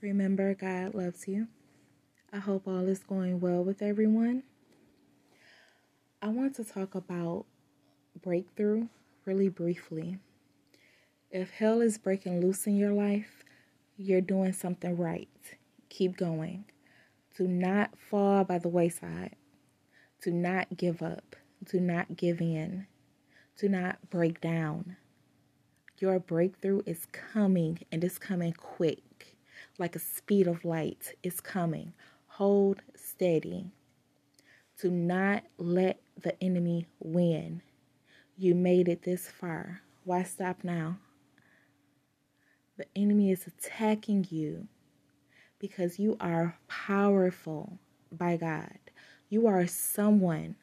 Remember, God loves you. I hope all is going well with everyone. I want to talk about breakthrough really briefly. If hell is breaking loose in your life, you're doing something right. Keep going. Do not fall by the wayside. Do not give up. Do not give in. Do not break down. Your breakthrough is coming and it's coming quick, like a speed of light. is coming. Hold steady. Do not let the enemy win. You made it this far. Why stop now? The enemy is attacking you because you are powerful by God. You are someone,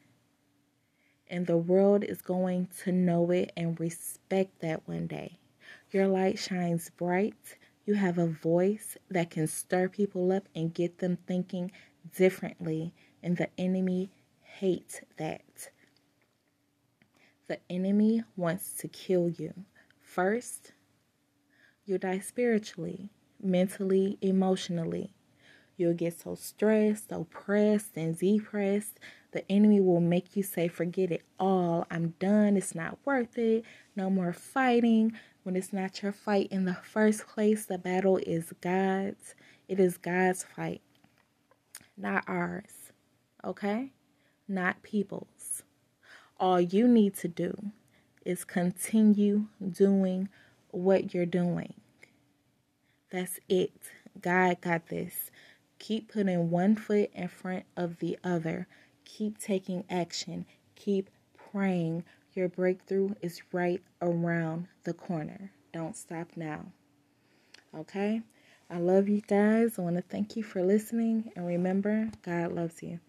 and the world is going to know it and respect that one day. Your light shines bright. You have a voice that can stir people up and get them thinking differently, and the enemy hates that. The enemy wants to kill you. First, you'll die spiritually, mentally, emotionally. You'll get so stressed, oppressed, and depressed. The enemy will make you say, Forget it all. I'm done. It's not worth it. No more fighting. When it's not your fight in the first place, the battle is God's. It is God's fight, not ours. Okay? Not people's. All you need to do is continue doing what you're doing. That's it. God got this. Keep putting one foot in front of the other. Keep taking action. Keep praying. Your breakthrough is right around the corner. Don't stop now. Okay? I love you guys. I want to thank you for listening. And remember, God loves you.